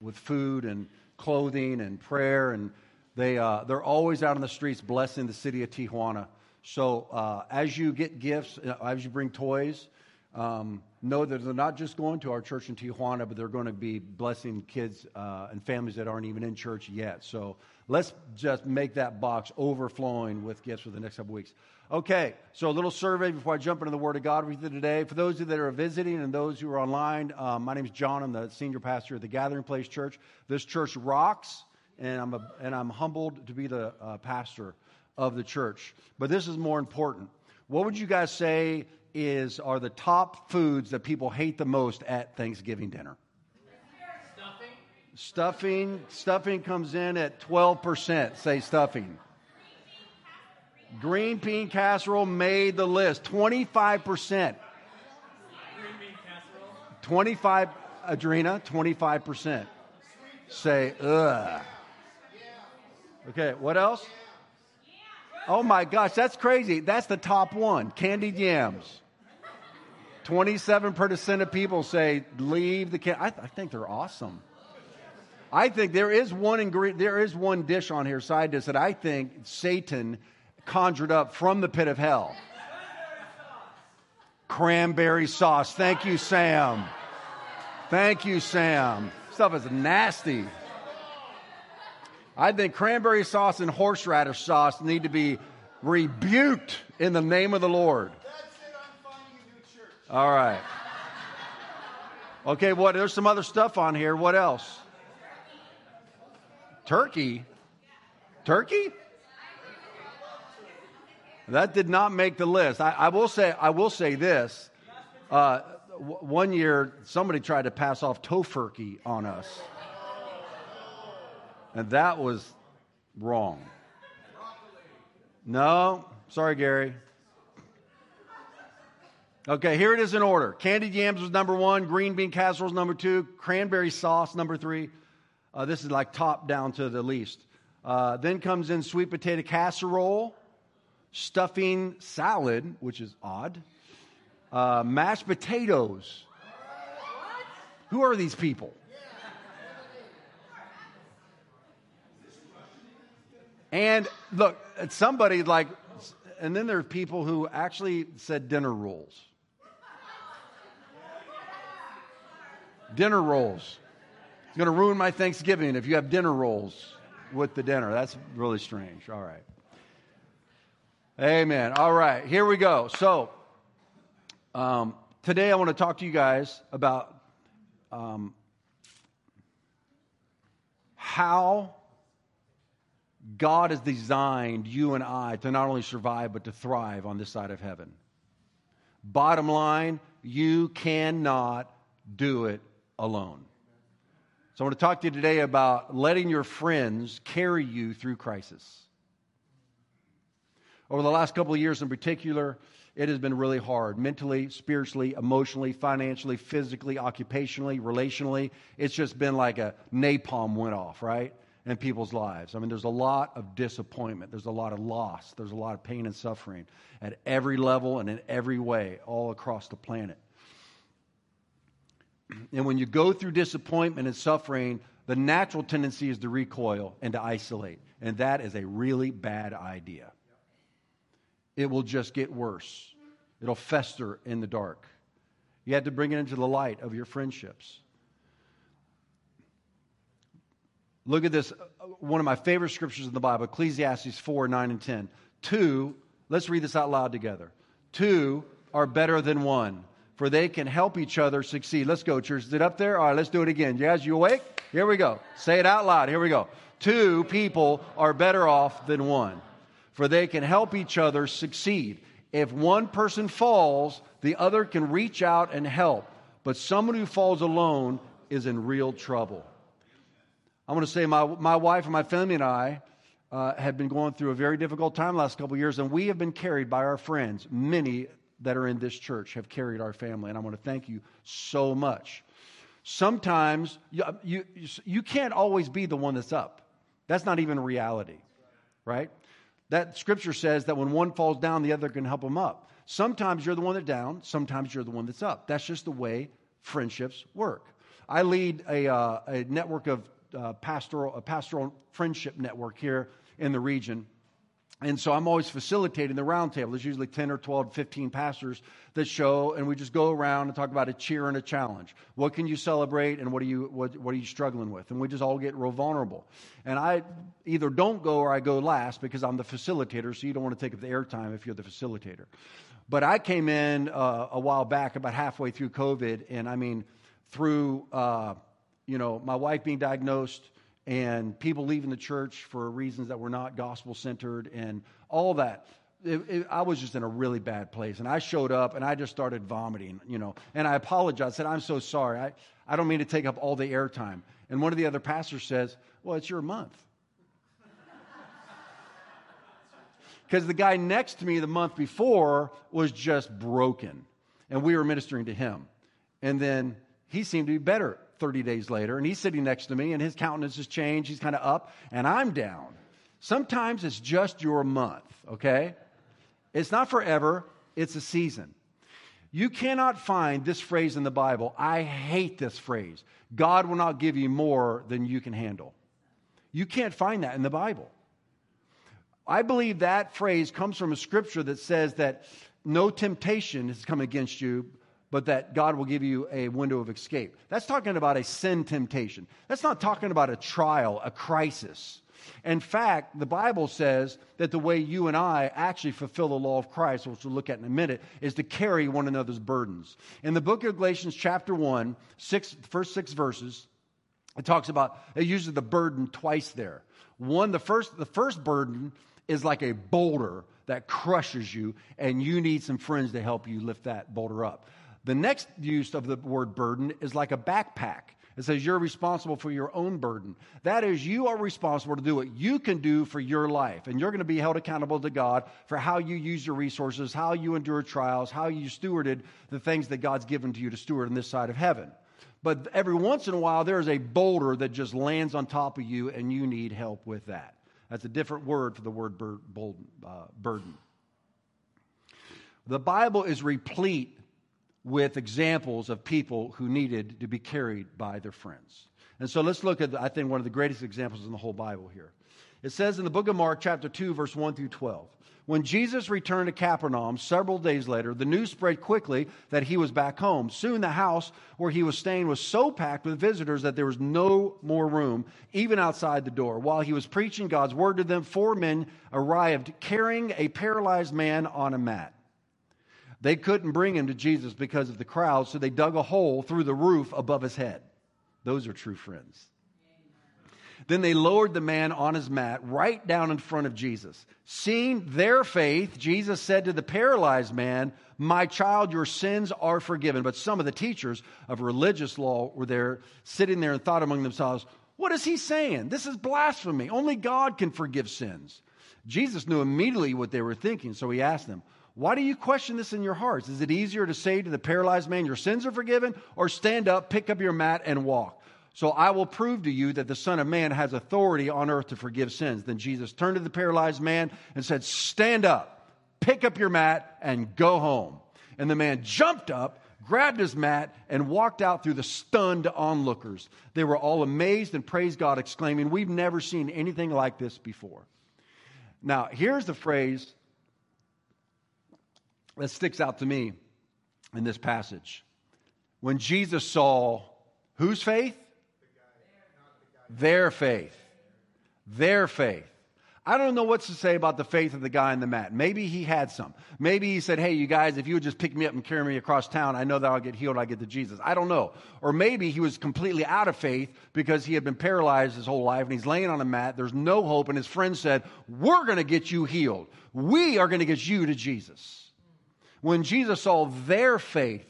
with food and clothing and prayer, and they, uh, they're always out on the streets blessing the city of Tijuana. So uh, as you get gifts, uh, as you bring toys, um, know that they're not just going to our church in Tijuana, but they're going to be blessing kids uh, and families that aren't even in church yet. So let's just make that box overflowing with gifts for the next couple weeks. Okay, so a little survey before I jump into the Word of God with you today. For those of you that are visiting and those who are online, um, my name is John. I'm the senior pastor at the Gathering Place Church. This church rocks, and I'm, a, and I'm humbled to be the uh, pastor of the church. But this is more important. What would you guys say is are the top foods that people hate the most at Thanksgiving dinner? Stuffing. Stuffing. Stuffing comes in at 12%. Say stuffing. Green bean casserole made the list. 25%. 25, Adrena, 25%. Say, ugh. Okay, what else? Oh my gosh, that's crazy. That's the top one candied yams. 27% of people say leave the can. I, th- I think they're awesome. I think there is one ingredient, there is one dish on here, side dish, that I think Satan conjured up from the pit of hell. Cranberry sauce. Thank you, Sam. Thank you, Sam. Stuff is nasty. I think cranberry sauce and horseradish sauce need to be rebuked in the name of the Lord. All right. Okay, what? There's some other stuff on here. What else? Turkey. Turkey? That did not make the list. I, I will say. I will say this. Uh, w- one year, somebody tried to pass off tofurkey on us, and that was wrong. No, sorry, Gary. Okay, here it is in order. Candied yams was number one, green bean casserole was number two, cranberry sauce number three. Uh, this is like top down to the least. Uh, then comes in sweet potato casserole, stuffing salad, which is odd, uh, mashed potatoes. Who are these people? And look, somebody like, and then there are people who actually said dinner rolls. Dinner rolls. It's going to ruin my Thanksgiving if you have dinner rolls with the dinner. That's really strange. All right. Amen. All right. Here we go. So, um, today I want to talk to you guys about um, how God has designed you and I to not only survive, but to thrive on this side of heaven. Bottom line, you cannot do it alone. So I want to talk to you today about letting your friends carry you through crisis. Over the last couple of years in particular, it has been really hard mentally, spiritually, emotionally, financially, physically, occupationally, relationally. It's just been like a napalm went off, right? In people's lives. I mean, there's a lot of disappointment, there's a lot of loss, there's a lot of pain and suffering at every level and in every way, all across the planet. And when you go through disappointment and suffering, the natural tendency is to recoil and to isolate. And that is a really bad idea. It will just get worse, it'll fester in the dark. You have to bring it into the light of your friendships. Look at this, uh, one of my favorite scriptures in the Bible, Ecclesiastes 4 9 and 10. Two, let's read this out loud together. Two are better than one for they can help each other succeed. Let's go, church. Is it up there? All right, let's do it again. You guys, you awake? Here we go. Say it out loud. Here we go. Two people are better off than one, for they can help each other succeed. If one person falls, the other can reach out and help. But someone who falls alone is in real trouble. I want to say my, my wife and my family and I uh, have been going through a very difficult time last couple years, and we have been carried by our friends, many that are in this church have carried our family, and I want to thank you so much. Sometimes you, you, you can't always be the one that's up. That's not even reality, right? That scripture says that when one falls down, the other can help him up. Sometimes you're the one that's down, sometimes you're the one that's up. That's just the way friendships work. I lead a, uh, a network of uh, pastoral, a pastoral friendship network here in the region. And so I'm always facilitating the roundtable. There's usually 10 or 12, 15 pastors that show, and we just go around and talk about a cheer and a challenge. What can you celebrate, and what are you, what, what are you struggling with? And we just all get real vulnerable. And I either don't go or I go last because I'm the facilitator, so you don't want to take up the airtime if you're the facilitator. But I came in uh, a while back, about halfway through COVID, and I mean, through, uh, you know, my wife being diagnosed, and people leaving the church for reasons that were not gospel centered and all that. It, it, I was just in a really bad place. And I showed up and I just started vomiting, you know. And I apologized. Said, I'm so sorry. I, I don't mean to take up all the airtime. And one of the other pastors says, Well, it's your month. Because the guy next to me the month before was just broken. And we were ministering to him. And then he seemed to be better 30 days later, and he's sitting next to me, and his countenance has changed. He's kind of up, and I'm down. Sometimes it's just your month, okay? It's not forever, it's a season. You cannot find this phrase in the Bible. I hate this phrase. God will not give you more than you can handle. You can't find that in the Bible. I believe that phrase comes from a scripture that says that no temptation has come against you, but that God will give you a window of escape. That's talking about a sin temptation. That's not talking about a trial, a crisis. In fact, the Bible says that the way you and I actually fulfill the law of Christ, which we'll look at in a minute, is to carry one another's burdens. In the book of Galatians, chapter 1, six, first six verses, it talks about, it uses the burden twice there. One, the first, the first burden is like a boulder that crushes you, and you need some friends to help you lift that boulder up. The next use of the word burden is like a backpack. It says you're responsible for your own burden. That is, you are responsible to do what you can do for your life. And you're going to be held accountable to God for how you use your resources, how you endure trials, how you stewarded the things that God's given to you to steward on this side of heaven. But every once in a while, there's a boulder that just lands on top of you, and you need help with that. That's a different word for the word uh, burden. The Bible is replete with examples of people who needed to be carried by their friends. And so let's look at, I think, one of the greatest examples in the whole Bible here. It says in the book of Mark, chapter 2, verse 1 through 12. When Jesus returned to Capernaum several days later, the news spread quickly that he was back home. Soon the house where he was staying was so packed with visitors that there was no more room, even outside the door. While he was preaching God's word to them, four men arrived carrying a paralyzed man on a mat. They couldn't bring him to Jesus because of the crowd, so they dug a hole through the roof above his head. Those are true friends. Then they lowered the man on his mat right down in front of Jesus. Seeing their faith, Jesus said to the paralyzed man, My child, your sins are forgiven. But some of the teachers of religious law were there, sitting there and thought among themselves, What is he saying? This is blasphemy. Only God can forgive sins. Jesus knew immediately what they were thinking, so he asked them, why do you question this in your hearts? Is it easier to say to the paralyzed man, Your sins are forgiven, or stand up, pick up your mat, and walk? So I will prove to you that the Son of Man has authority on earth to forgive sins. Then Jesus turned to the paralyzed man and said, Stand up, pick up your mat, and go home. And the man jumped up, grabbed his mat, and walked out through the stunned onlookers. They were all amazed and praised God, exclaiming, We've never seen anything like this before. Now, here's the phrase that sticks out to me in this passage. When Jesus saw whose faith? Their faith. Their faith. I don't know what to say about the faith of the guy in the mat. Maybe he had some. Maybe he said, Hey, you guys, if you would just pick me up and carry me across town, I know that I'll get healed, I'll get to Jesus. I don't know. Or maybe he was completely out of faith because he had been paralyzed his whole life and he's laying on a mat. There's no hope. And his friend said, We're going to get you healed. We are going to get you to Jesus when Jesus saw their faith,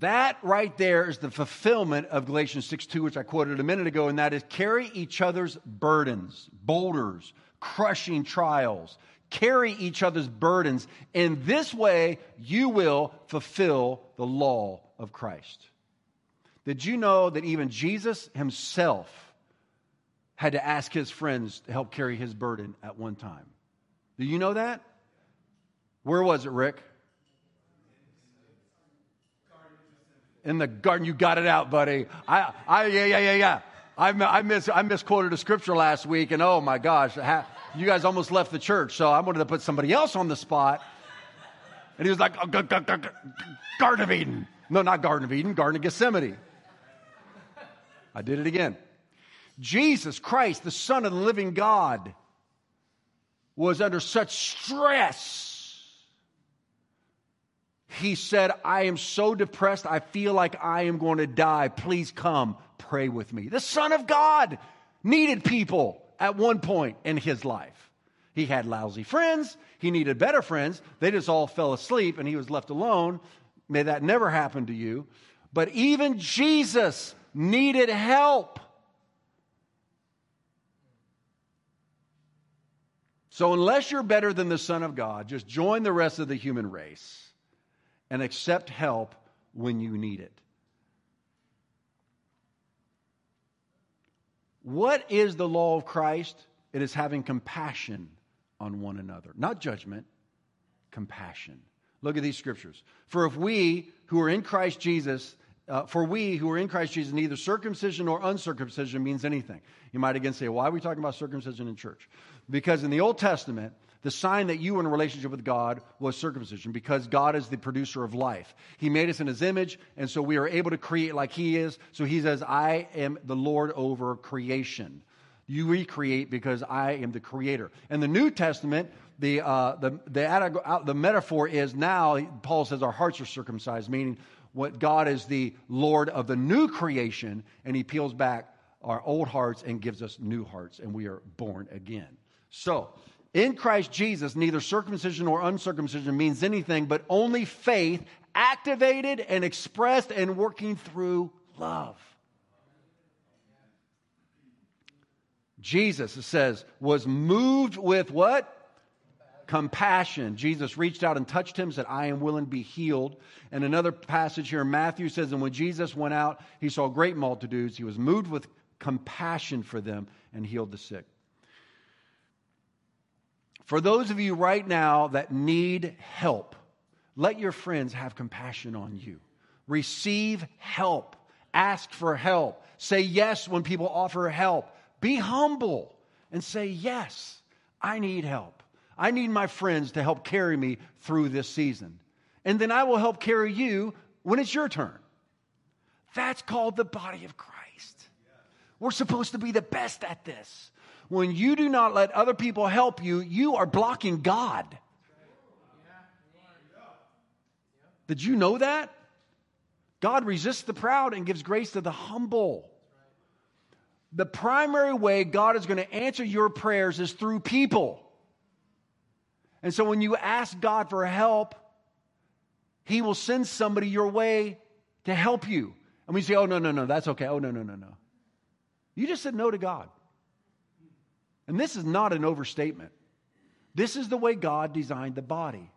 That right there is the fulfillment of Galatians 6 2, which I quoted a minute ago, and that is carry each other's burdens, boulders, crushing trials. Carry each other's burdens. In this way, you will fulfill the law of Christ. Did you know that even Jesus himself had to ask his friends to help carry his burden at one time. Do you know that? Where was it, Rick? In the garden, you got it out, buddy. I, I, yeah, yeah, yeah, yeah. I, I, miss, I misquoted a scripture last week, and oh my gosh, you guys almost left the church, so I wanted to put somebody else on the spot. And he was like, oh, Garden of Eden. No, not Garden of Eden, Garden of Gethsemane. I did it again. Jesus Christ, the Son of the living God, was under such stress. He said, I am so depressed, I feel like I am going to die. Please come pray with me. The Son of God needed people at one point in his life. He had lousy friends. He needed better friends. They just all fell asleep and he was left alone. May that never happen to you. But even Jesus needed help. So, unless you're better than the Son of God, just join the rest of the human race and accept help when you need it. What is the law of Christ? It is having compassion on one another, not judgment, compassion. Look at these scriptures. For if we who are in Christ Jesus uh, for we who are in Christ Jesus, neither circumcision nor uncircumcision means anything. You might again say, why are we talking about circumcision in church? Because in the Old Testament, the sign that you were in a relationship with God was circumcision because God is the producer of life. He made us in His image, and so we are able to create like He is. So He says, I am the Lord over creation. You recreate because I am the creator. In the New Testament, the, uh, the, the, the metaphor is now, Paul says, our hearts are circumcised, meaning what God is the Lord of the new creation, and He peels back our old hearts and gives us new hearts, and we are born again. So, in Christ Jesus, neither circumcision nor uncircumcision means anything, but only faith activated and expressed and working through love. Jesus, it says, was moved with what? Compassion. Jesus reached out and touched him, said, I am willing to be healed. And another passage here, in Matthew says, And when Jesus went out, he saw great multitudes. He was moved with compassion for them and healed the sick. For those of you right now that need help, let your friends have compassion on you. Receive help. Ask for help. Say yes when people offer help. Be humble and say, Yes, I need help. I need my friends to help carry me through this season. And then I will help carry you when it's your turn. That's called the body of Christ. We're supposed to be the best at this. When you do not let other people help you, you are blocking God. Did you know that? God resists the proud and gives grace to the humble. The primary way God is going to answer your prayers is through people. And so when you ask God for help, He will send somebody your way to help you. And we say, oh, no, no, no, that's okay. Oh, no, no, no, no. You just said no to God. And this is not an overstatement. This is the way God designed the body.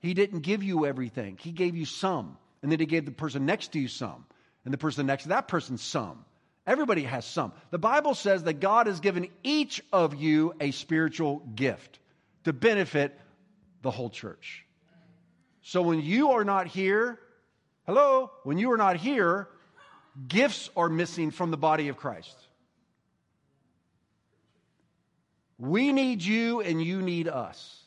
He didn't give you everything, He gave you some. And then He gave the person next to you some. And the person next to that person some. Everybody has some. The Bible says that God has given each of you a spiritual gift to benefit the whole church. So when you are not here, hello, when you are not here, gifts are missing from the body of Christ. We need you and you need us.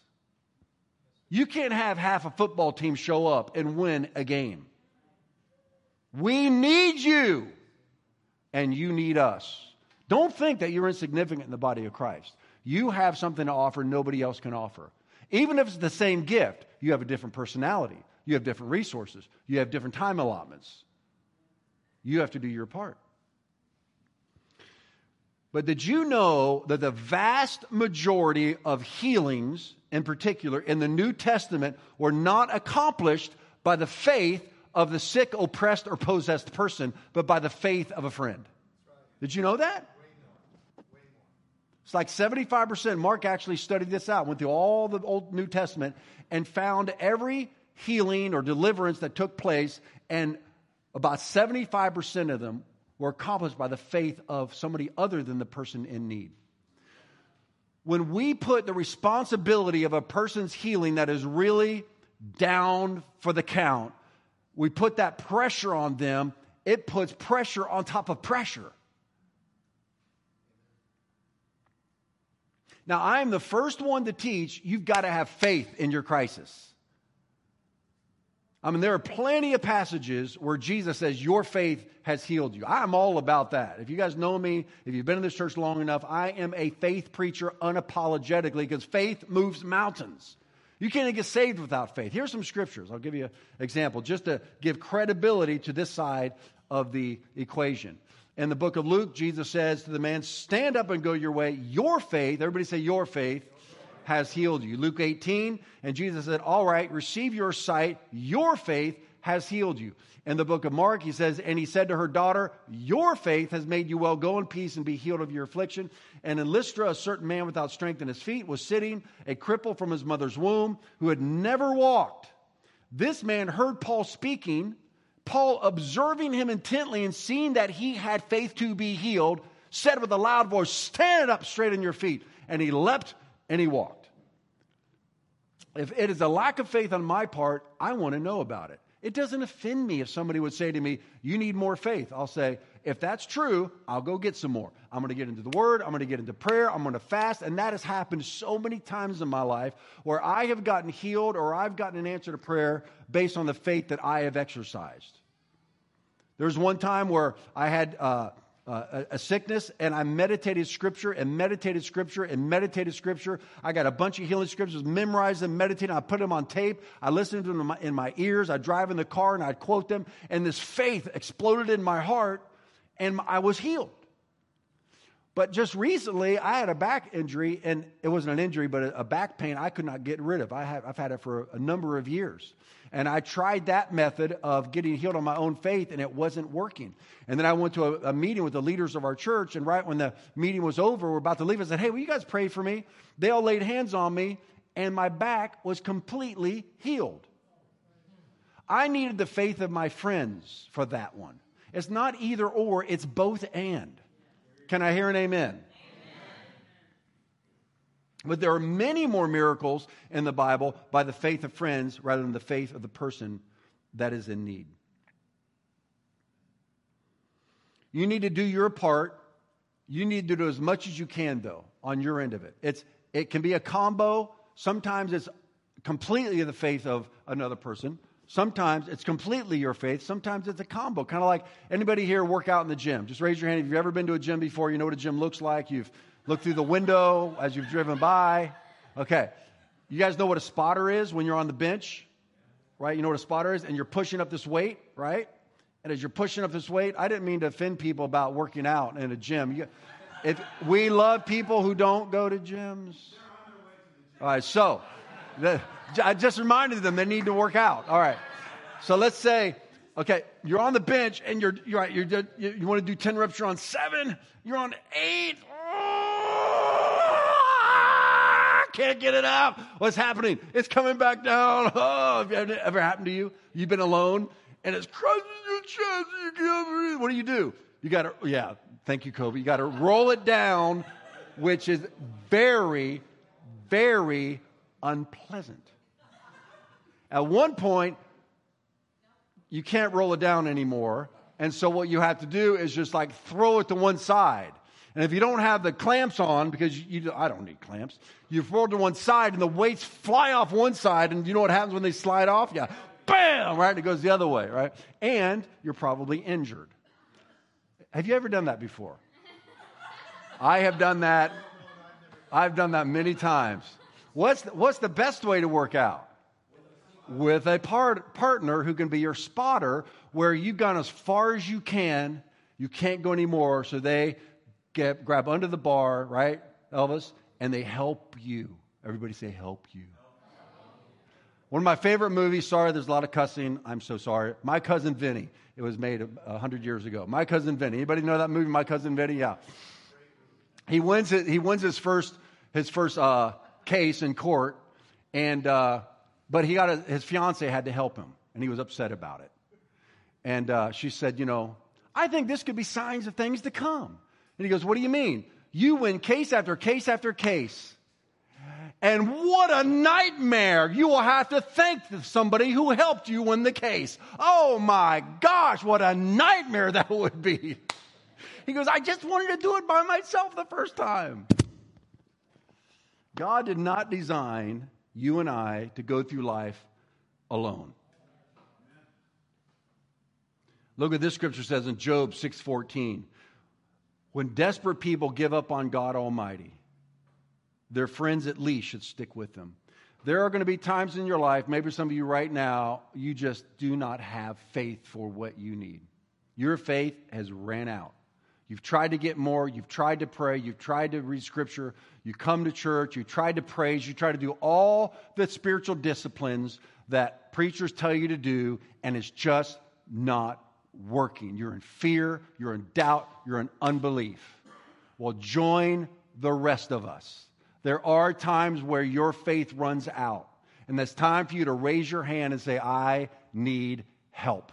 You can't have half a football team show up and win a game. We need you and you need us. Don't think that you're insignificant in the body of Christ. You have something to offer nobody else can offer. Even if it's the same gift, you have a different personality, you have different resources, you have different time allotments. You have to do your part. But did you know that the vast majority of healings, in particular in the New Testament, were not accomplished by the faith of the sick, oppressed, or possessed person, but by the faith of a friend? Did you know that? It's like 75%. Mark actually studied this out, went through all the Old New Testament, and found every healing or deliverance that took place, and about 75% of them were accomplished by the faith of somebody other than the person in need. When we put the responsibility of a person's healing that is really down for the count, we put that pressure on them, it puts pressure on top of pressure. Now, I'm the first one to teach you've got to have faith in your crisis. I mean, there are plenty of passages where Jesus says, Your faith has healed you. I'm all about that. If you guys know me, if you've been in this church long enough, I am a faith preacher unapologetically because faith moves mountains. You can't get saved without faith. Here's some scriptures. I'll give you an example just to give credibility to this side of the equation. In the book of Luke, Jesus says to the man, Stand up and go your way. Your faith, everybody say, Your faith has healed you. Luke 18, and Jesus said, All right, receive your sight. Your faith has healed you. In the book of Mark, he says, And he said to her daughter, Your faith has made you well. Go in peace and be healed of your affliction. And in Lystra, a certain man without strength in his feet was sitting, a cripple from his mother's womb, who had never walked. This man heard Paul speaking Paul, observing him intently and seeing that he had faith to be healed, said with a loud voice, Stand up straight on your feet. And he leapt and he walked. If it is a lack of faith on my part, I want to know about it. It doesn't offend me if somebody would say to me, You need more faith. I'll say, If that's true, I'll go get some more. I'm going to get into the word, I'm going to get into prayer, I'm going to fast. And that has happened so many times in my life where I have gotten healed or I've gotten an answer to prayer based on the faith that I have exercised. There was one time where I had. Uh, uh, a, a, sickness, and I meditated scripture and meditated scripture and meditated scripture. I got a bunch of healing scriptures, memorized them, meditated. I put them on tape. I listened to them in my, in my ears. I drive in the car and I'd quote them, and this faith exploded in my heart, and I was healed. But just recently, I had a back injury, and it wasn't an injury, but a, back pain I could not get rid of. I have, I've had it for a number of years. And I tried that method of getting healed on my own faith, and it wasn't working. And then I went to a, a, meeting with the leaders of our church, and right when the meeting was over, we're about to leave. I said, Hey, will you guys pray for me? They all laid hands on me, and my back was completely healed. I needed the faith of my friends for that one. It's not either or, it's both and. Can I hear an amen? But there are many more miracles in the Bible by the faith of friends rather than the faith of the person that is in need. You need to do your part. You need to do as much as you can, though, on your end of it. It's, it can be a combo. Sometimes it's completely the faith of another person. Sometimes it's completely your faith. Sometimes it's a combo. Kind of like anybody here work out in the gym. Just raise your hand if you've ever been to a gym before. You know what a gym looks like. You've Look through the window as you've driven by. Okay. You guys know what a spotter is when you're on the bench, right? You know what a spotter is? And you're pushing up this weight, right? And as you're pushing up this weight, I didn't mean to offend people about working out in a gym. You, if we love people who don't go to gyms. All right, so the, I just reminded them they need to work out. All right. So let's say, okay, you're on the bench and you're, you're right, you're, you, you want to do 10 reps, you're on seven, you're on eight can't get it out. What's happening? It's coming back down. Oh, have it ever happened to you? You've been alone and it's crushing your chest. You can't breathe. What do you do? You got to, yeah, thank you, Kobe. You got to roll it down, which is very, very unpleasant. At one point, you can't roll it down anymore. And so what you have to do is just like throw it to one side. And if you don't have the clamps on, because you, you I don't need clamps, you it to one side and the weights fly off one side, and you know what happens when they slide off? Yeah, bam, right? It goes the other way, right? And you're probably injured. Have you ever done that before? I have done that. I've done that many times. What's the, what's the best way to work out? With a part, partner who can be your spotter, where you've gone as far as you can, you can't go anymore, so they get, grab under the bar, right, Elvis, and they help you. Everybody say, help you. One of my favorite movies, sorry, there's a lot of cussing. I'm so sorry. My Cousin Vinny. It was made a 100 years ago. My Cousin Vinny. Anybody know that movie, My Cousin Vinny? Yeah. He wins, it, he wins his first, his first uh, case in court, and, uh, but he got a, his fiance had to help him, and he was upset about it. And uh, she said, You know, I think this could be signs of things to come. And he goes, What do you mean? You win case after case after case. And what a nightmare. You will have to thank somebody who helped you win the case. Oh my gosh, what a nightmare that would be. He goes, I just wanted to do it by myself the first time. God did not design you and I to go through life alone. Look at this scripture says in Job 6:14. When desperate people give up on God Almighty, their friends at least should stick with them. There are going to be times in your life, maybe some of you right now, you just do not have faith for what you need. Your faith has ran out. You've tried to get more, you've tried to pray, you've tried to read scripture, you come to church, you tried to praise, you try to do all the spiritual disciplines that preachers tell you to do, and it's just not working. You're in fear, you're in doubt, you're in unbelief. Well, join the rest of us. There are times where your faith runs out, and it's time for you to raise your hand and say, I need help.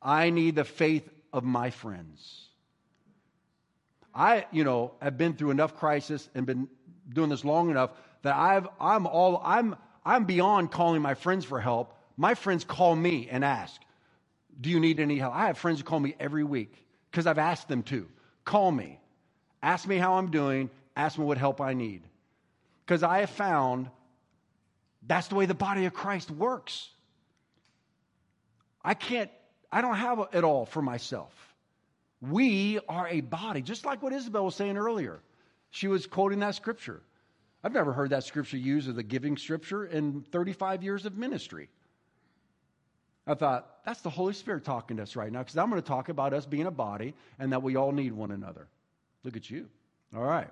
I need the faith of my friends. I, you know, have been through enough crisis and been doing this long enough that I've, I'm all, I'm, I'm beyond calling my friends for help. My friends call me and ask, Do you need any help? I have friends who call me every week because I've asked them to. Call me. Ask me how I'm doing. Ask me what help I need. Because I have found that's the way the body of Christ works. I can't, I don't have it all for myself. We are a body, just like what Isabel was saying earlier. She was quoting that scripture. I've never heard that scripture used as a giving scripture in 35 years of ministry. I thought, that's the Holy Spirit talking to us right now because I'm going to talk about us being a body and that we all need one another. Look at you. All right.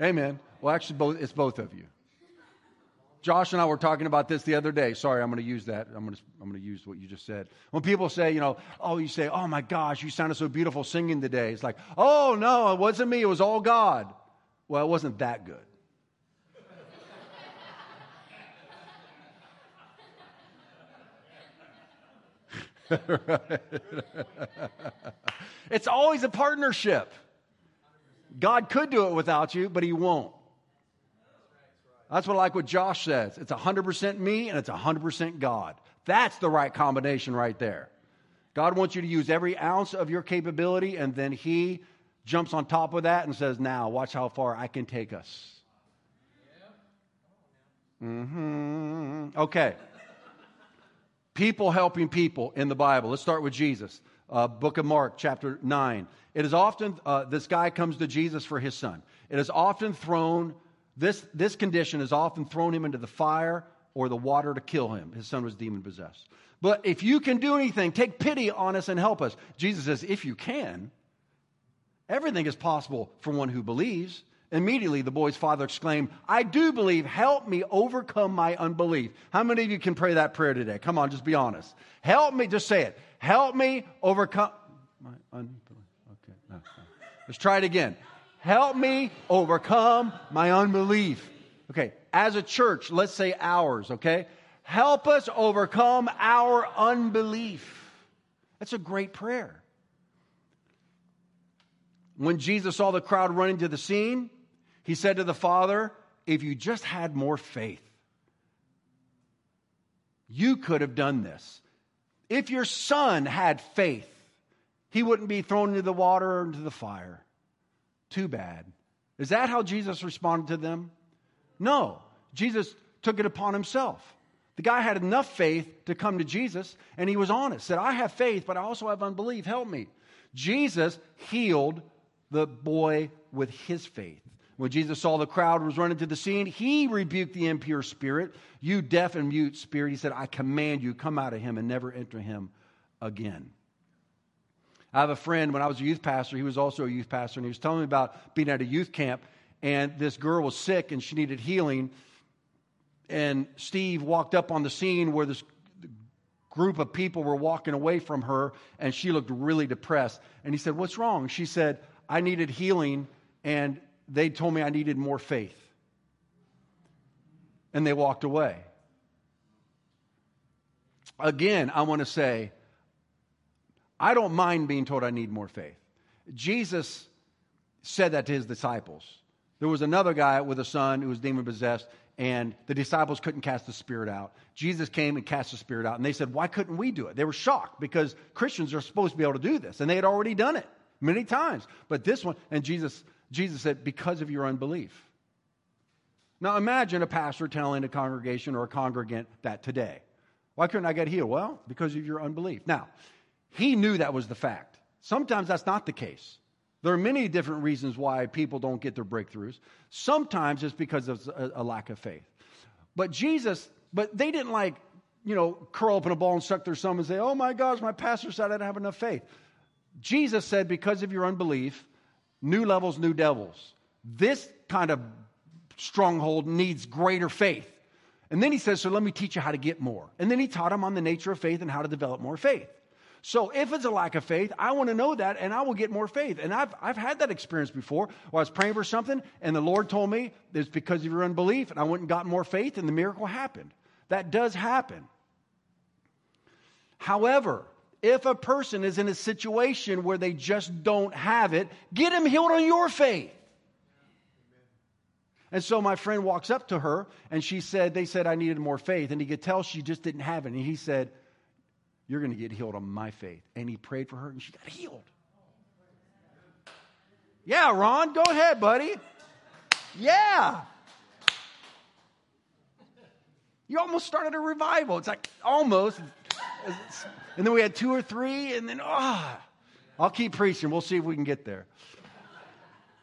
Amen. Well, actually, both, it's both of you. Josh and I were talking about this the other day. Sorry, I'm going to use that. I'm going to, I'm going to use what you just said. When people say, you know, oh, you say, oh my gosh, you sounded so beautiful singing today. It's like, oh no, it wasn't me. It was all God. Well, it wasn't that good. it's always a partnership. God could do it without you, but He won't. That's what I like what Josh says. It's 100% me and it's 100% God. That's the right combination right there. God wants you to use every ounce of your capability, and then He jumps on top of that and says, Now, watch how far I can take us. Mm-hmm. Okay. People helping people in the Bible. Let's start with Jesus. Uh, Book of Mark, chapter 9. It is often, uh, this guy comes to Jesus for his son. It is often thrown this, this condition has often thrown him into the fire or the water to kill him. His son was demon possessed. But if you can do anything, take pity on us and help us. Jesus says, if you can, everything is possible for one who believes. Immediately, the boy's father exclaimed, I do believe. Help me overcome my unbelief. How many of you can pray that prayer today? Come on, just be honest. Help me, just say it. Help me overcome my unbelief. Okay, no, no. let's try it again. Help me overcome my unbelief. Okay, as a church, let's say ours, okay? Help us overcome our unbelief. That's a great prayer. When Jesus saw the crowd running to the scene, he said to the Father, If you just had more faith, you could have done this. If your son had faith, he wouldn't be thrown into the water or into the fire. Too bad. Is that how Jesus responded to them? No. Jesus took it upon himself. The guy had enough faith to come to Jesus, and he was honest. Said, I have faith, but I also have unbelief. Help me. Jesus healed the boy with his faith. When Jesus saw the crowd was running to the scene, he rebuked the impure spirit. You deaf and mute spirit, he said, I command you, come out of him and never enter him again. I have a friend, when I was a youth pastor, he was also a youth pastor, and he was telling me about being at a youth camp, and this girl was sick and she needed healing. And Steve walked up on the scene where this group of people were walking away from her, and she looked really depressed. And he said, What's wrong? She said, I needed healing, and they told me I needed more faith. And they walked away. Again, I want to say, I don't mind being told I need more faith. Jesus said that to his disciples. There was another guy with a son who was demon possessed, and the disciples couldn't cast the spirit out. Jesus came and cast the spirit out, and they said, Why couldn't we do it? They were shocked because Christians are supposed to be able to do this, and they had already done it many times. But this one, and Jesus, Jesus said, Because of your unbelief. Now imagine a pastor telling a congregation or a congregant that today. Why couldn't I get healed? Well, because of your unbelief. Now, he knew that was the fact. Sometimes that's not the case. There are many different reasons why people don't get their breakthroughs. Sometimes it's because of a, lack of faith. But Jesus, but they didn't like, you know, curl up in a ball and suck their thumb and say, oh my gosh, my pastor said I didn't have enough faith. Jesus said, because of your unbelief, new levels, new devils. This kind of stronghold needs greater faith. And then he says, so let me teach you how to get more. And then he taught him on the nature of faith and how to develop more faith. So if it's a lack of faith, I want to know that and I will get more faith. And I've, I've had that experience before where I was praying for something and the Lord told me it's because of your unbelief and I went and got more faith and the miracle happened. That does happen. However, if a person is in a situation where they just don't have it, get him healed on your faith. And so my friend walks up to her and she said, They said I needed more faith. And he could tell she just didn't have it. And he said, you're going to get healed on my faith. And he prayed for her and she got healed. Yeah, Ron, go ahead, buddy. Yeah. You almost started a revival. It's like almost. And then we had two or three, and then, ah. Oh, I'll keep preaching. We'll see if we can get there.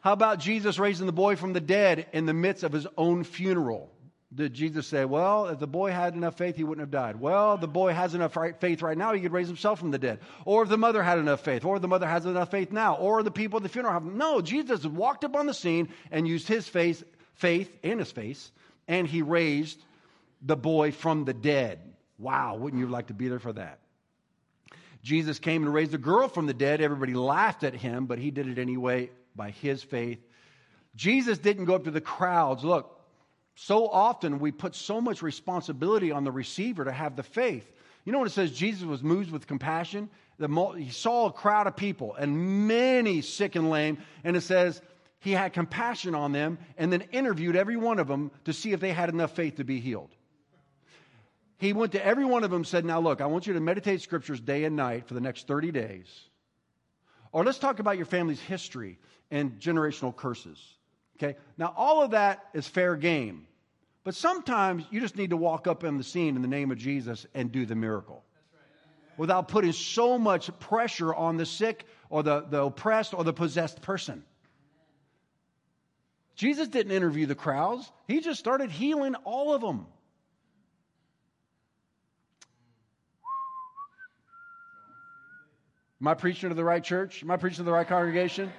How about Jesus raising the boy from the dead in the midst of his own funeral? Did Jesus say, well, if the boy had enough faith, he wouldn't have died? Well, the boy has enough faith right now, he could raise himself from the dead. Or if the mother had enough faith, or the mother has enough faith now, or the people at the funeral have. No, Jesus walked up on the scene and used his faith, faith in his face, and he raised the boy from the dead. Wow, wouldn't you like to be there for that? Jesus came and raised a girl from the dead. Everybody laughed at him, but he did it anyway by his faith. Jesus didn't go up to the crowds. Look, so often we put so much responsibility on the receiver to have the faith. You know when it says Jesus was moved with compassion? The, he saw a crowd of people and many sick and lame, and it says he had compassion on them and then interviewed every one of them to see if they had enough faith to be healed. He went to every one of them said, Now look, I want you to meditate scriptures day and night for the next 30 days. Or let's talk about your family's history and generational curses. Okay? Now, all of that is fair game. But sometimes you just need to walk up in the scene in the name of Jesus and do the miracle without putting so much pressure on the sick or the, the oppressed or the possessed person. Jesus didn't interview the crowds, he just started healing all of them. Am I preaching to the right church? Am I preaching to the right congregation?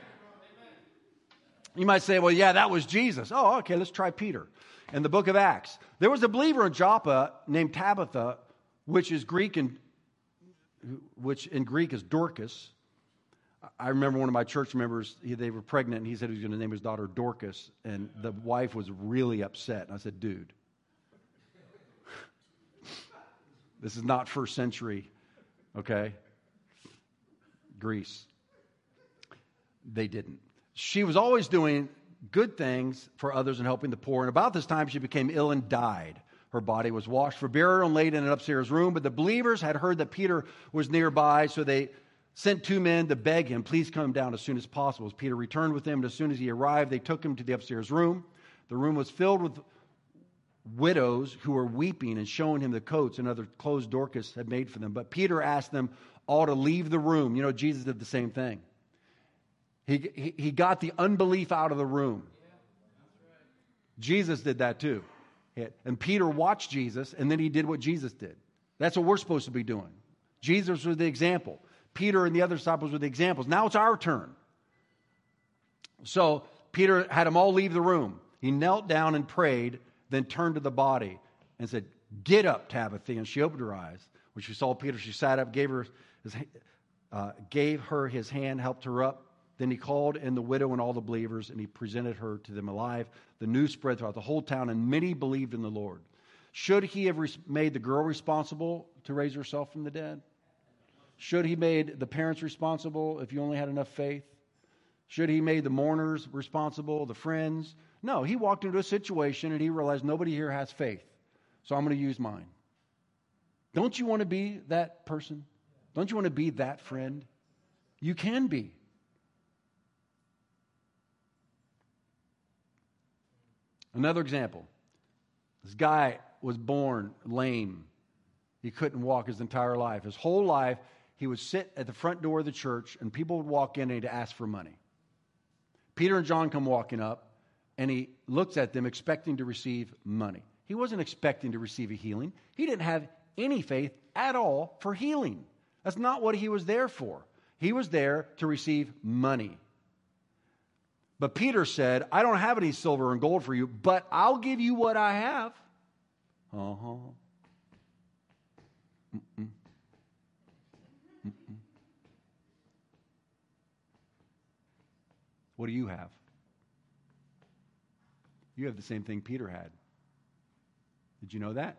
You might say, well, yeah, that was Jesus. Oh, okay, let's try Peter in the book of Acts. There was a believer in Joppa named Tabitha, which is Greek and which in Greek is Dorcas. I remember one of my church members, they were pregnant, and he said he was going to name his daughter Dorcas, and the wife was really upset. And I said, dude, this is not first century, okay? Greece. They didn't. She was always doing good things for others and helping the poor. And about this time, she became ill and died. Her body was washed for burial and laid in an upstairs room. But the believers had heard that Peter was nearby, so they sent two men to beg him, Please come down as soon as possible. As Peter returned with them, and as soon as he arrived, they took him to the upstairs room. The room was filled with widows who were weeping and showing him the coats and other clothes Dorcas had made for them. But Peter asked them all to leave the room. You know, Jesus did the same thing. He, he, got the unbelief out of the room. Jesus did that too. And Peter watched Jesus, and then he did what Jesus did. That's what we're supposed to be doing. Jesus was the example. Peter and the other disciples were the examples. Now it's our turn. So Peter had them all leave the room. He knelt down and prayed, then turned to the body and said, Get up, Tabitha. And she opened her eyes. When she saw Peter, she sat up, gave her uh, gave her his hand, helped her up. Then he called in the widow and all the believers, and he presented her to them alive. The news spread throughout the whole town, and many believed in the Lord. Should he have made the girl responsible to raise herself from the dead? Should he made the parents responsible if you only had enough faith? Should he made the mourners responsible, the friends? No, he walked into a situation and he realized nobody here has faith. So I'm going to use mine. Don't you want to be that person? Don't you want to be that friend? You can be. Another example this guy was born lame. He couldn't walk his entire life. His whole life, he would sit at the front door of the church, and people would walk in and he'd ask for money. Peter and John come walking up, and he looks at them expecting to receive money. He wasn't expecting to receive a healing. He didn't have any faith at all for healing. That's not what he was there for. He was there to receive money. But Peter said, I don't have any silver and gold for you, but I'll give you what I have. Uh huh. What do you have? You have the same thing Peter had. Did you know that?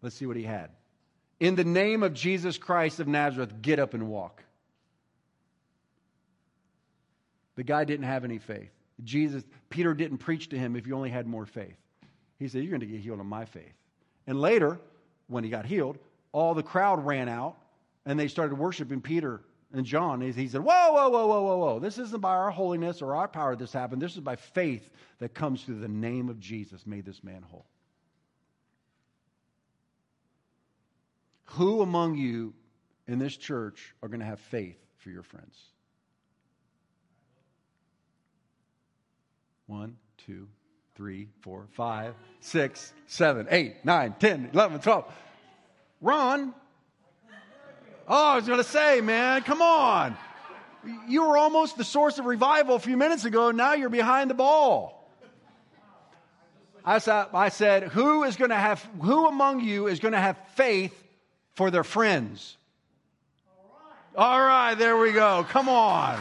Let's see what he had. In the name of Jesus Christ of Nazareth, get up and walk. The guy didn't have any faith. Jesus, Peter didn't preach to him if you only had more faith. He said, You're going to get healed on my faith. And later, when he got healed, all the crowd ran out and they started worshiping Peter and John. He said, Whoa, whoa, whoa, whoa, whoa, whoa. This isn't by our holiness or our power this happened. This is by faith that comes through the name of Jesus, made this man whole. Who among you in this church are going to have faith for your friends? One, two, three, four, five, six, seven, eight, nine, ten, eleven, twelve. Ron. Oh, I was going to say, man, come on. You were almost the source of revival a few minutes ago. Now you're behind the ball. I said, I said who is going to have, who among you is going to have faith for their friends? All right, there we go. Come on.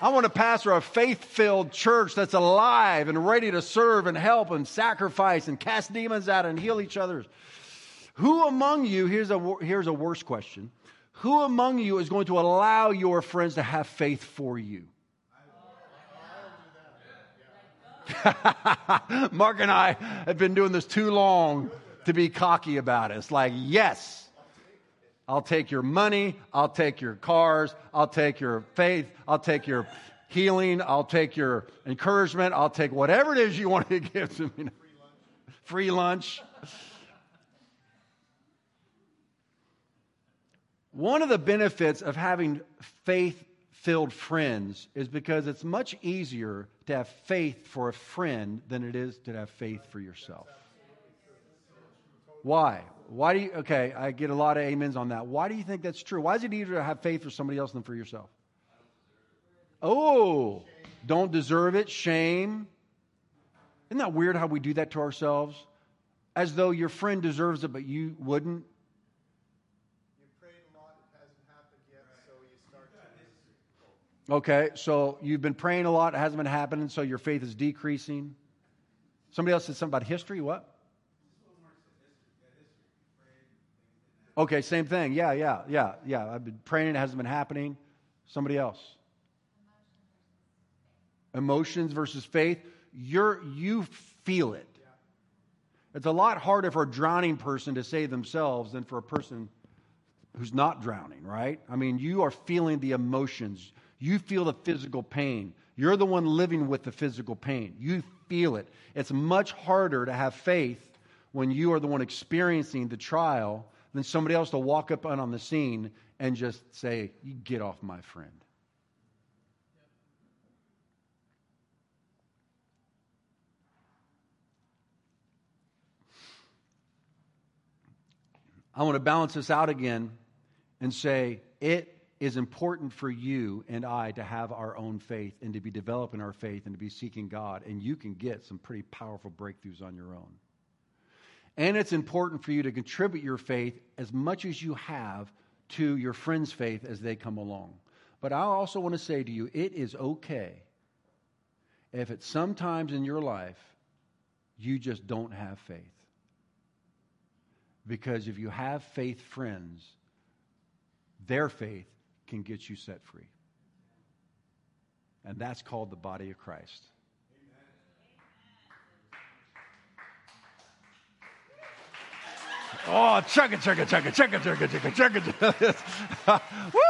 I want to pastor a faith filled church that's alive and ready to serve and help and sacrifice and cast demons out and heal each other. Who among you, here's a, here's a worse question, who among you is going to allow your friends to have faith for you? Mark and I have been doing this too long to be cocky about it. It's like, yes, I'll take your money. I'll take your cars. I'll take your faith. I'll take your healing. I'll take your encouragement. I'll take whatever it is you want to give to me. Free lunch. One of the benefits of having faith filled friends is because it's much easier to have faith for a friend than it is to have faith for yourself. Why? Why do you, okay, I get a lot of amens on that. Why do you think that's true? Why is it easier to have faith for somebody else than for yourself? Oh, don't deserve it, shame. Isn't that weird how we do that to ourselves? As though your friend deserves it, but you wouldn't. You're a lot, it hasn't happened yet, so you start to Okay, so you've been praying a lot, it hasn't been happening, so your faith is decreasing. Somebody else said something about history. What? Okay, same thing. Yeah, yeah, yeah, yeah. I've been praying, it hasn't been happening. Somebody else. Emotions versus faith. You're, you feel it. It's a lot harder for a drowning person to save themselves than for a person who's not drowning, right? I mean, you are feeling the emotions. You feel the physical pain. You're the one living with the physical pain. You feel it. It's much harder to have faith when you are the one experiencing the trial than somebody else to walk up on the scene and just say, get off my friend. I want to balance this out again and say it is important for you and I to have our own faith and to be developing our faith and to be seeking God. And you can get some pretty powerful breakthroughs on your own. And it's important for you to contribute your faith as much as you have to your friend's faith as they come along. But I also want to say to you, it is okay if at some times in your life you just don't have faith. Because if you have faith friends, their faith can get you set free. And that's called the body of Christ. Oh, chugga, chugga, chugga, chugga, chugga, chugga, chugga. Woo!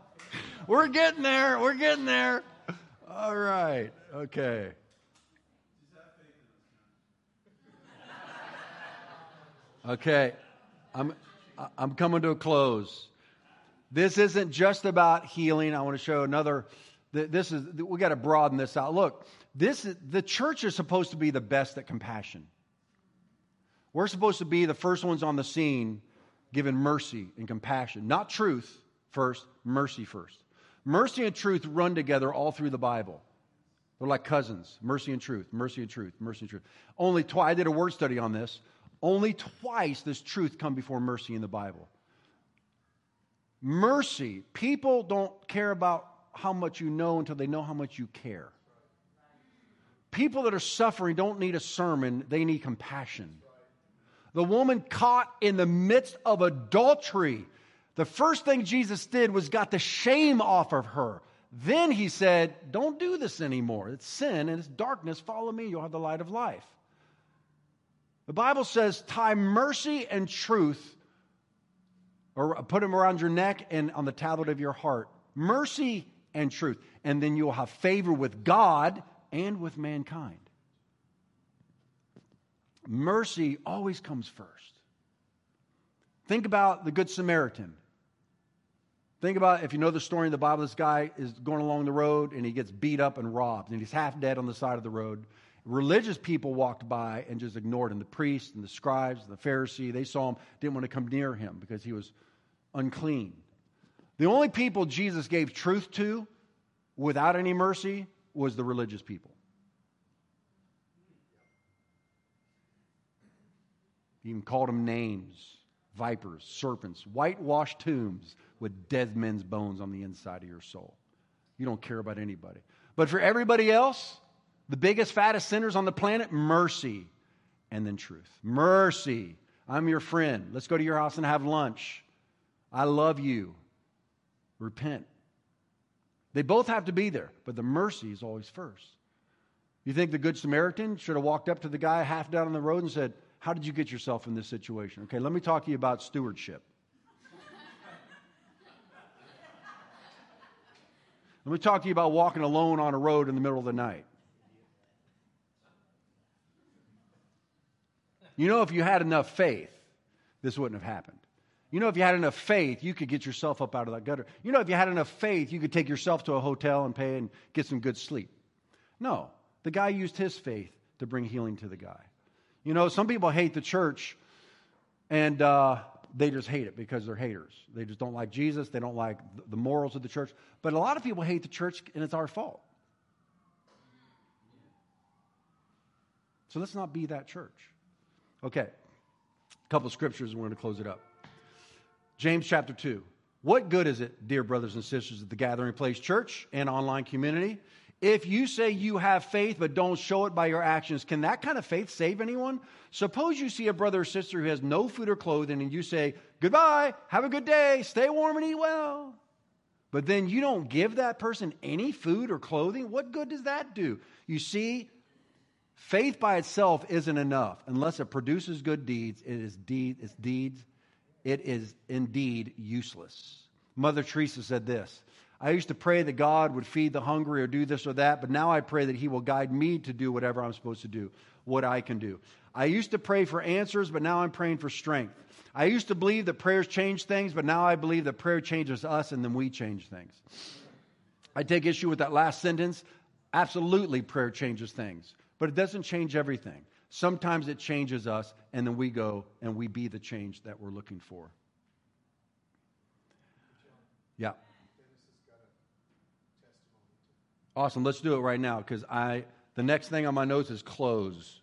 We're getting there. We're getting there. All right. Okay. Okay. I'm I'm coming to a close. This isn't just about healing. I want to show another this is we got to broaden this out. Look, this is, the church is supposed to be the best at compassion. We're supposed to be the first ones on the scene, giving mercy and compassion, not truth first, mercy first. Mercy and truth run together all through the Bible. They're like cousins mercy and truth, mercy and truth, mercy and truth. Only twice, I did a word study on this. Only twice does truth come before mercy in the Bible. Mercy, people don't care about how much you know until they know how much you care. People that are suffering don't need a sermon, they need compassion. The woman caught in the midst of adultery the first thing Jesus did was got the shame off of her. Then he said, Don't do this anymore. It's sin and it's darkness. Follow me. You'll have the light of life. The Bible says, Tie mercy and truth, or put them around your neck and on the tablet of your heart. Mercy and truth. And then you'll have favor with God and with mankind. Mercy always comes first. Think about the Good Samaritan. Think about if you know the story in the Bible, this guy is going along the road and he gets beat up and robbed, and he's half dead on the side of the road. Religious people walked by and just ignored him. The priests and the scribes, and the Pharisee, they saw him, didn't want to come near him because he was unclean. The only people Jesus gave truth to without any mercy was the religious people. He even called them names vipers, serpents, whitewashed tombs with dead men's bones on the inside of your soul. You don't care about anybody. But for everybody else, the biggest, fattest sinners on the planet, mercy and then truth. Mercy. I'm your friend. Let's go to your house and have lunch. I love you. Repent. They both have to be there, but the mercy is always first. You think the Good Samaritan should have walked up to the guy half down on the road and said, How did you get yourself in this situation? Okay, let me talk to you about stewardship. Let me talk to you about walking alone on a road in the middle of the night. You know, if you had enough faith, this wouldn't have happened. You know, if you had enough faith, you could get yourself up out of that gutter. You know, if you had enough faith, you could take yourself to a hotel and pay and get some good sleep. No, the guy used his faith to bring healing to the guy. You know, some people hate the church, and uh, they just hate it because they're haters. They just don't like Jesus. They don't like the morals of the church. But a lot of people hate the church, and it's our fault. So let's not be that church. Okay, a couple scriptures, we're going to close it up. James chapter 2. What good is it, dear brothers and sisters of the Gathering Place Church and online community, if you say you have faith but don't show it by your actions, can that kind of faith save anyone? Suppose you see a brother or sister who has no food or clothing and you say, Goodbye, have a good day, stay warm and eat well. But then you don't give that person any food or clothing. What good does that do? You see, faith by itself isn't enough unless it produces good deeds. It is it's deeds. It is indeed useless. Mother Teresa said this I used to pray that God would feed the hungry or do this or that, but now I pray that He will guide me to do whatever I'm supposed to do, what I can do. I used to pray for answers, but now I'm praying for strength. I used to believe that prayers change things, but now I believe that prayer changes us and then we change things. I take issue with that last sentence. Absolutely, prayer changes things, but it doesn't change everything. Sometimes it changes us, and then we go and we be the change that we're looking for. Yeah. Awesome. Let's do it right now because I the next thing on my notes is close.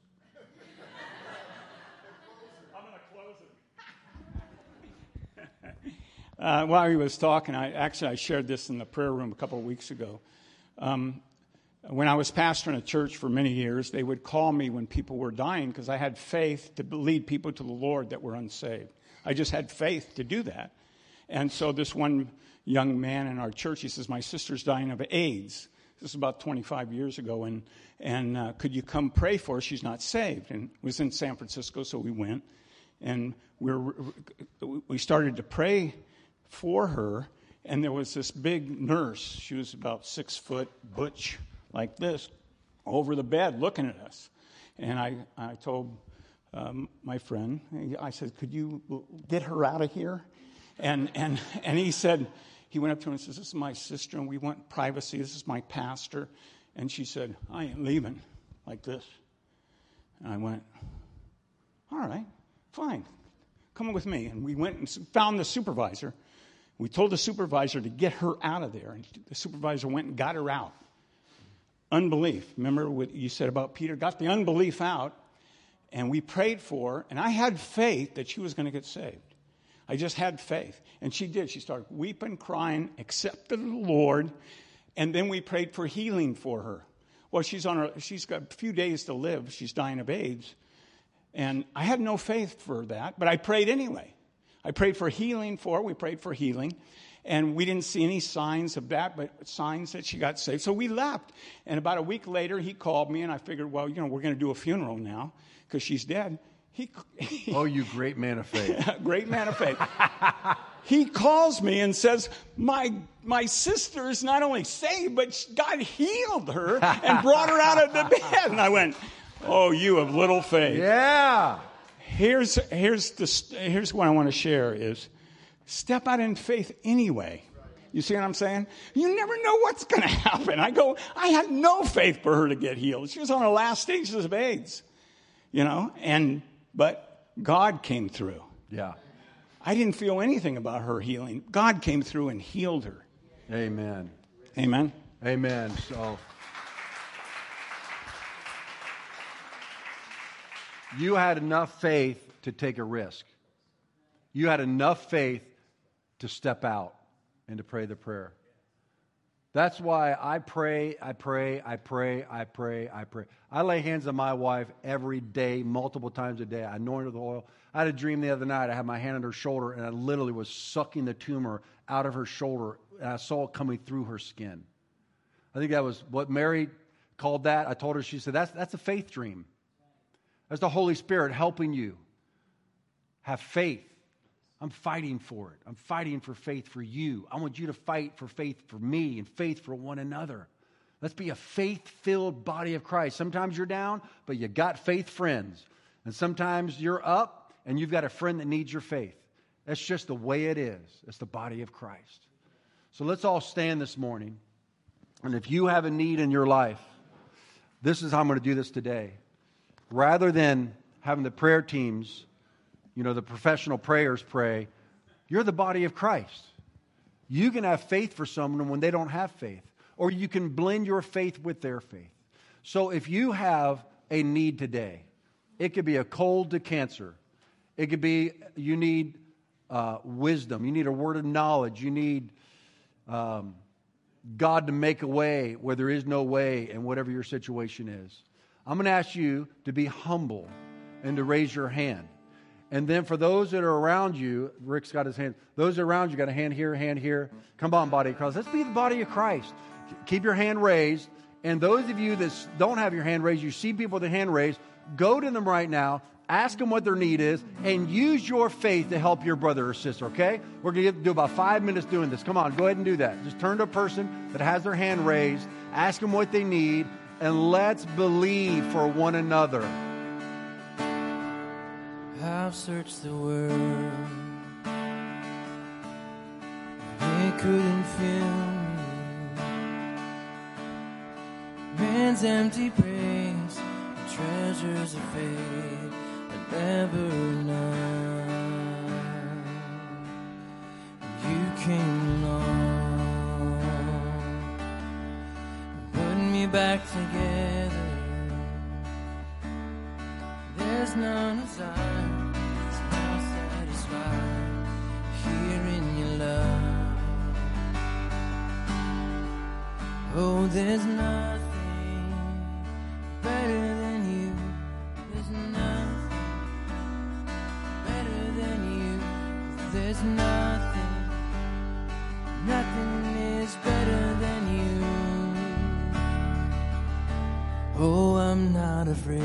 I'm to close it. uh, while he was talking, I actually I shared this in the prayer room a couple of weeks ago. Um, when I was pastoring a church for many years, they would call me when people were dying because I had faith to lead people to the Lord that were unsaved. I just had faith to do that. And so this one young man in our church, he says, My sister's dying of AIDS. This is about 25 years ago, and, and uh, could you come pray for her? She's not saved. And it was in San Francisco, so we went. And we we're, we started to pray for her, and there was this big nurse. She was about six foot, butch, like this, over the bed looking at us. And I, I told um, my friend, I said, Could you get her out of here? And, and, and he said, he went up to her and says, This is my sister, and we want privacy. This is my pastor. And she said, I ain't leaving, like this. And I went, All right, fine. Come with me. And we went and found the supervisor. We told the supervisor to get her out of there. And the supervisor went and got her out. Unbelief. Remember what you said about Peter? Got the unbelief out. And we prayed for her. And I had faith that she was going to get saved. I just had faith. And she did. She started weeping, crying, accepted the Lord, and then we prayed for healing for her. Well, she's on her, she's got a few days to live. She's dying of AIDS. And I had no faith for that, but I prayed anyway. I prayed for healing for her. We prayed for healing. And we didn't see any signs of that, but signs that she got saved. So we left. And about a week later, he called me, and I figured, well, you know, we're going to do a funeral now because she's dead. He, oh, you great man of faith. great man of faith. he calls me and says, my, my sister is not only saved, but God healed her and brought her out of the bed. And I went, Oh, you of little faith. Yeah. Here's, here's, the, here's what I want to share is step out in faith anyway. You see what I'm saying? You never know what's going to happen. I go, I had no faith for her to get healed. She was on the last stages of AIDS, you know, and but God came through. Yeah. I didn't feel anything about her healing. God came through and healed her. Amen. Amen. Amen. So you had enough faith to take a risk. You had enough faith to step out and to pray the prayer. That's why I pray, I pray, I pray, I pray, I pray. I lay hands on my wife every day, multiple times a day. I anoint her with oil. I had a dream the other night. I had my hand on her shoulder, and I literally was sucking the tumor out of her shoulder, and I saw it coming through her skin. I think that was what Mary called that. I told her, she said, that's, that's a faith dream. That's the Holy Spirit helping you have faith. I'm fighting for it. I'm fighting for faith for you. I want you to fight for faith for me and faith for one another. Let's be a faith filled body of Christ. Sometimes you're down, but you got faith friends. And sometimes you're up and you've got a friend that needs your faith. That's just the way it is. It's the body of Christ. So let's all stand this morning. And if you have a need in your life, this is how I'm going to do this today. Rather than having the prayer teams you know, the professional prayers pray, you're the body of Christ. You can have faith for someone when they don't have faith, or you can blend your faith with their faith. So if you have a need today, it could be a cold to cancer, it could be you need uh, wisdom, you need a word of knowledge, you need um, God to make a way where there is no way, and whatever your situation is. I'm going to ask you to be humble and to raise your hand. And then for those that are around you, Rick's got his hand. Those around you got a hand here, hand here. Come on, body of Christ. Let's be the body of Christ. Keep your hand raised. And those of you that don't have your hand raised, you see people with their hand raised, go to them right now, ask them what their need is, and use your faith to help your brother or sister, okay? We're going to do about five minutes doing this. Come on, go ahead and do that. Just turn to a person that has their hand raised, ask them what they need, and let's believe for one another. I've searched the world. They couldn't fill me. Man's empty praise, treasures of faith that never none. You came along, put me back together. There's none as I. Oh, there's nothing better than you. There's nothing better than you. There's nothing, nothing is better than you. Oh, I'm not afraid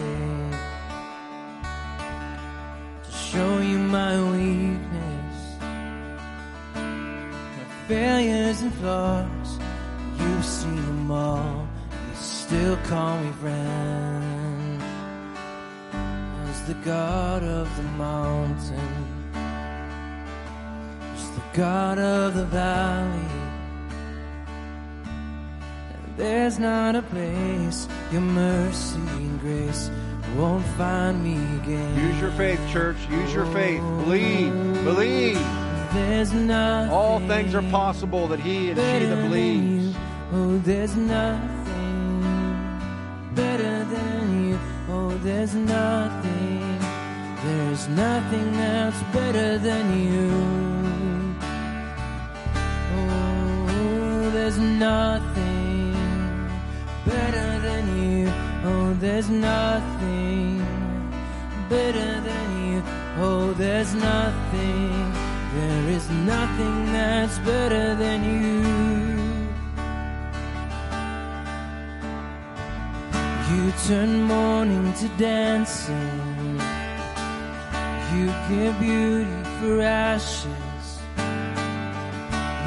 to show you my weakness, my failures and flaws. You've seen them all. You still call me friend. As the God of the mountain, as the God of the valley. And there's not a place your mercy and grace won't find me again. Use your faith, church. Use your faith. Believe. Believe. There's nothing. All things are possible that he and she that believes. Oh, there's nothing better than you. Oh, there's nothing. There's nothing that's better than you. Oh, there's nothing better than you. Oh, there's nothing better than you. Oh, there's nothing. There is nothing that's better than you. You turn mourning to dancing. You give beauty for ashes.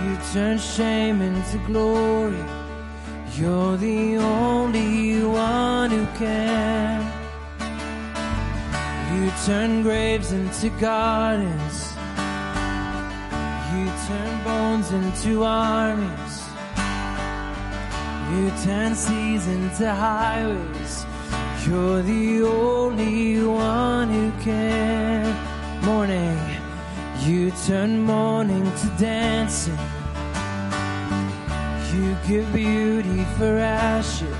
You turn shame into glory. You're the only one who can. You turn graves into gardens. You turn bones into armies. You turn seas into highways. You're the only one who can. Morning, you turn mourning to dancing. You give beauty for ashes.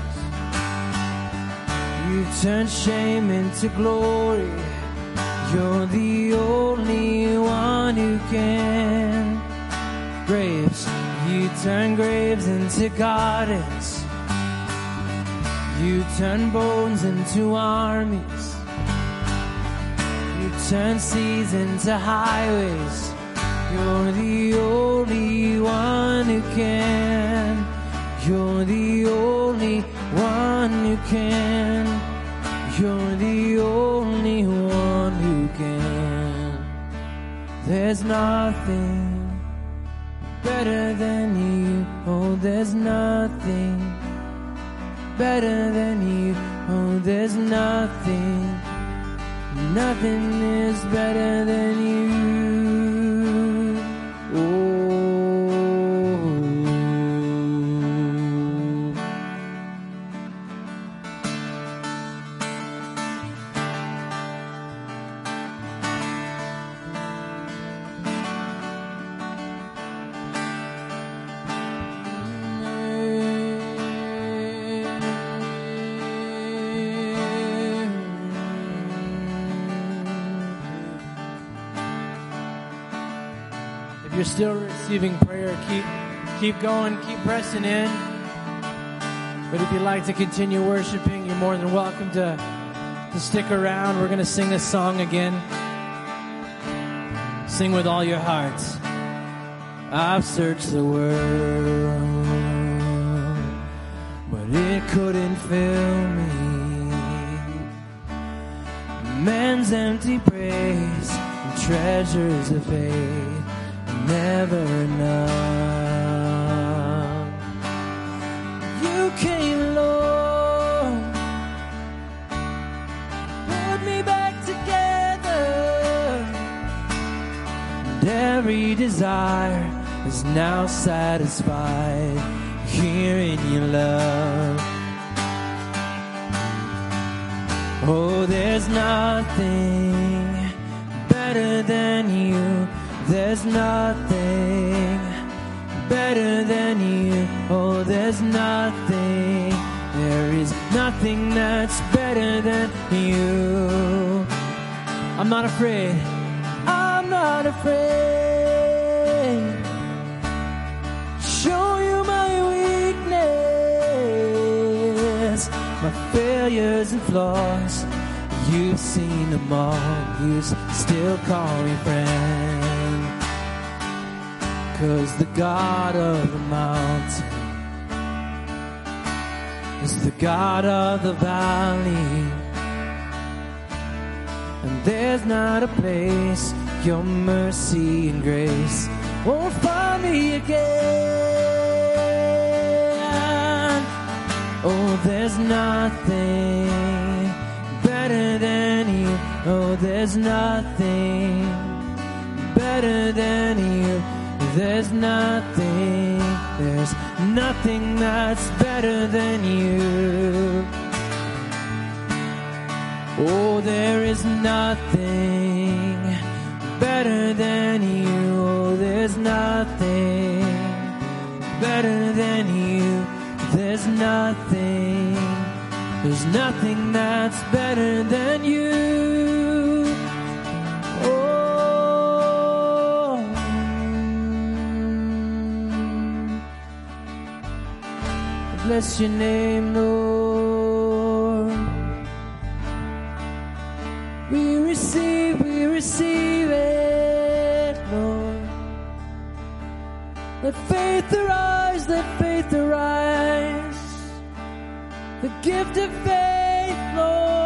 You turn shame into glory. You're the only one who can. Graves, you turn graves into gardens. You turn bones into armies. You turn seas into highways. You're the only one who can. You're the only one who can. You're the only one who can. There's nothing better than you. Oh, there's nothing better than you. Oh, there's nothing. Nothing is better than you. Receiving prayer, keep keep going, keep pressing in. But if you'd like to continue worshiping, you're more than welcome to to stick around. We're going to sing this song again. Sing with all your hearts. I've searched the world, but it couldn't fill me. Man's empty praise and treasures of faith never enough. You came along, put me back together, and every desire is now satisfied here in your love. Oh, there's nothing better than you. There's nothing better than you. Oh, there's nothing. There is nothing that's better than you. I'm not afraid. I'm not afraid. Show you my weakness, my failures and flaws. You've seen them all. You still call me friend. Cause the God of the mountain is the God of the valley. And there's not a place your mercy and grace won't find me again. Oh, there's nothing better than you. Oh, there's nothing better than you. There's nothing, there's nothing that's better than you. Oh, there is nothing better than you. Oh, there's nothing better than you. There's nothing, there's nothing that's better than you. Bless your name, Lord. We receive, we receive it, Lord. Let faith arise, let faith arise. The gift of faith, Lord.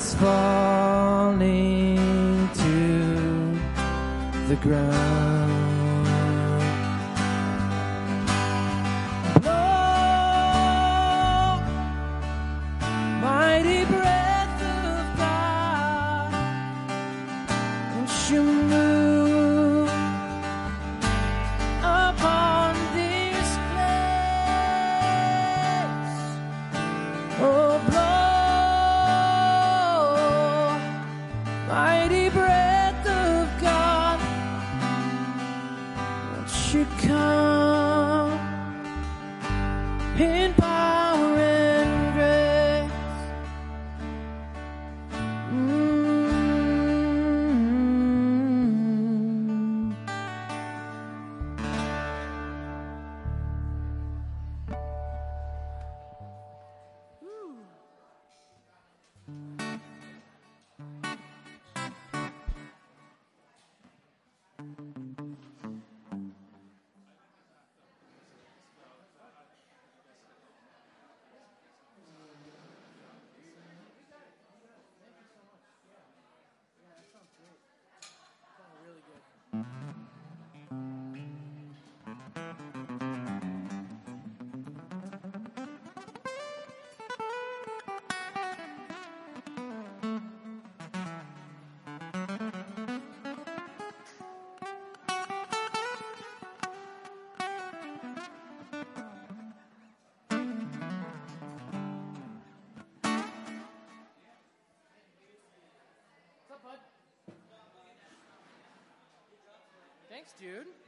It's falling to the ground. Dude.